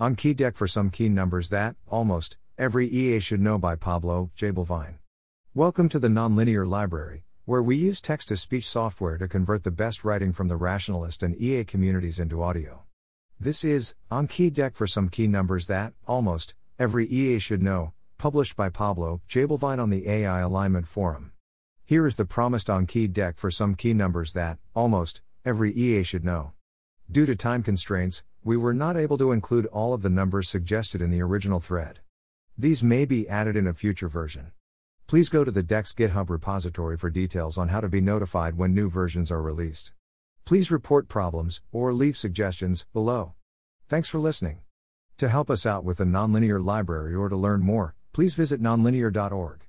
Anki deck for some key numbers that, almost, every EA should know by Pablo jablevine. Welcome to the Nonlinear Library, where we use text to speech software to convert the best writing from the rationalist and EA communities into audio. This is, Anki Deck for some key numbers that, almost, every EA should know, published by Pablo jablevine on the AI Alignment Forum. Here is the promised Anki Deck for some key numbers that, almost, every EA should know. Due to time constraints, we were not able to include all of the numbers suggested in the original thread. These may be added in a future version. Please go to the deck's GitHub repository for details on how to be notified when new versions are released. Please report problems or leave suggestions below. Thanks for listening. To help us out with the Nonlinear Library or to learn more, please visit nonlinear.org.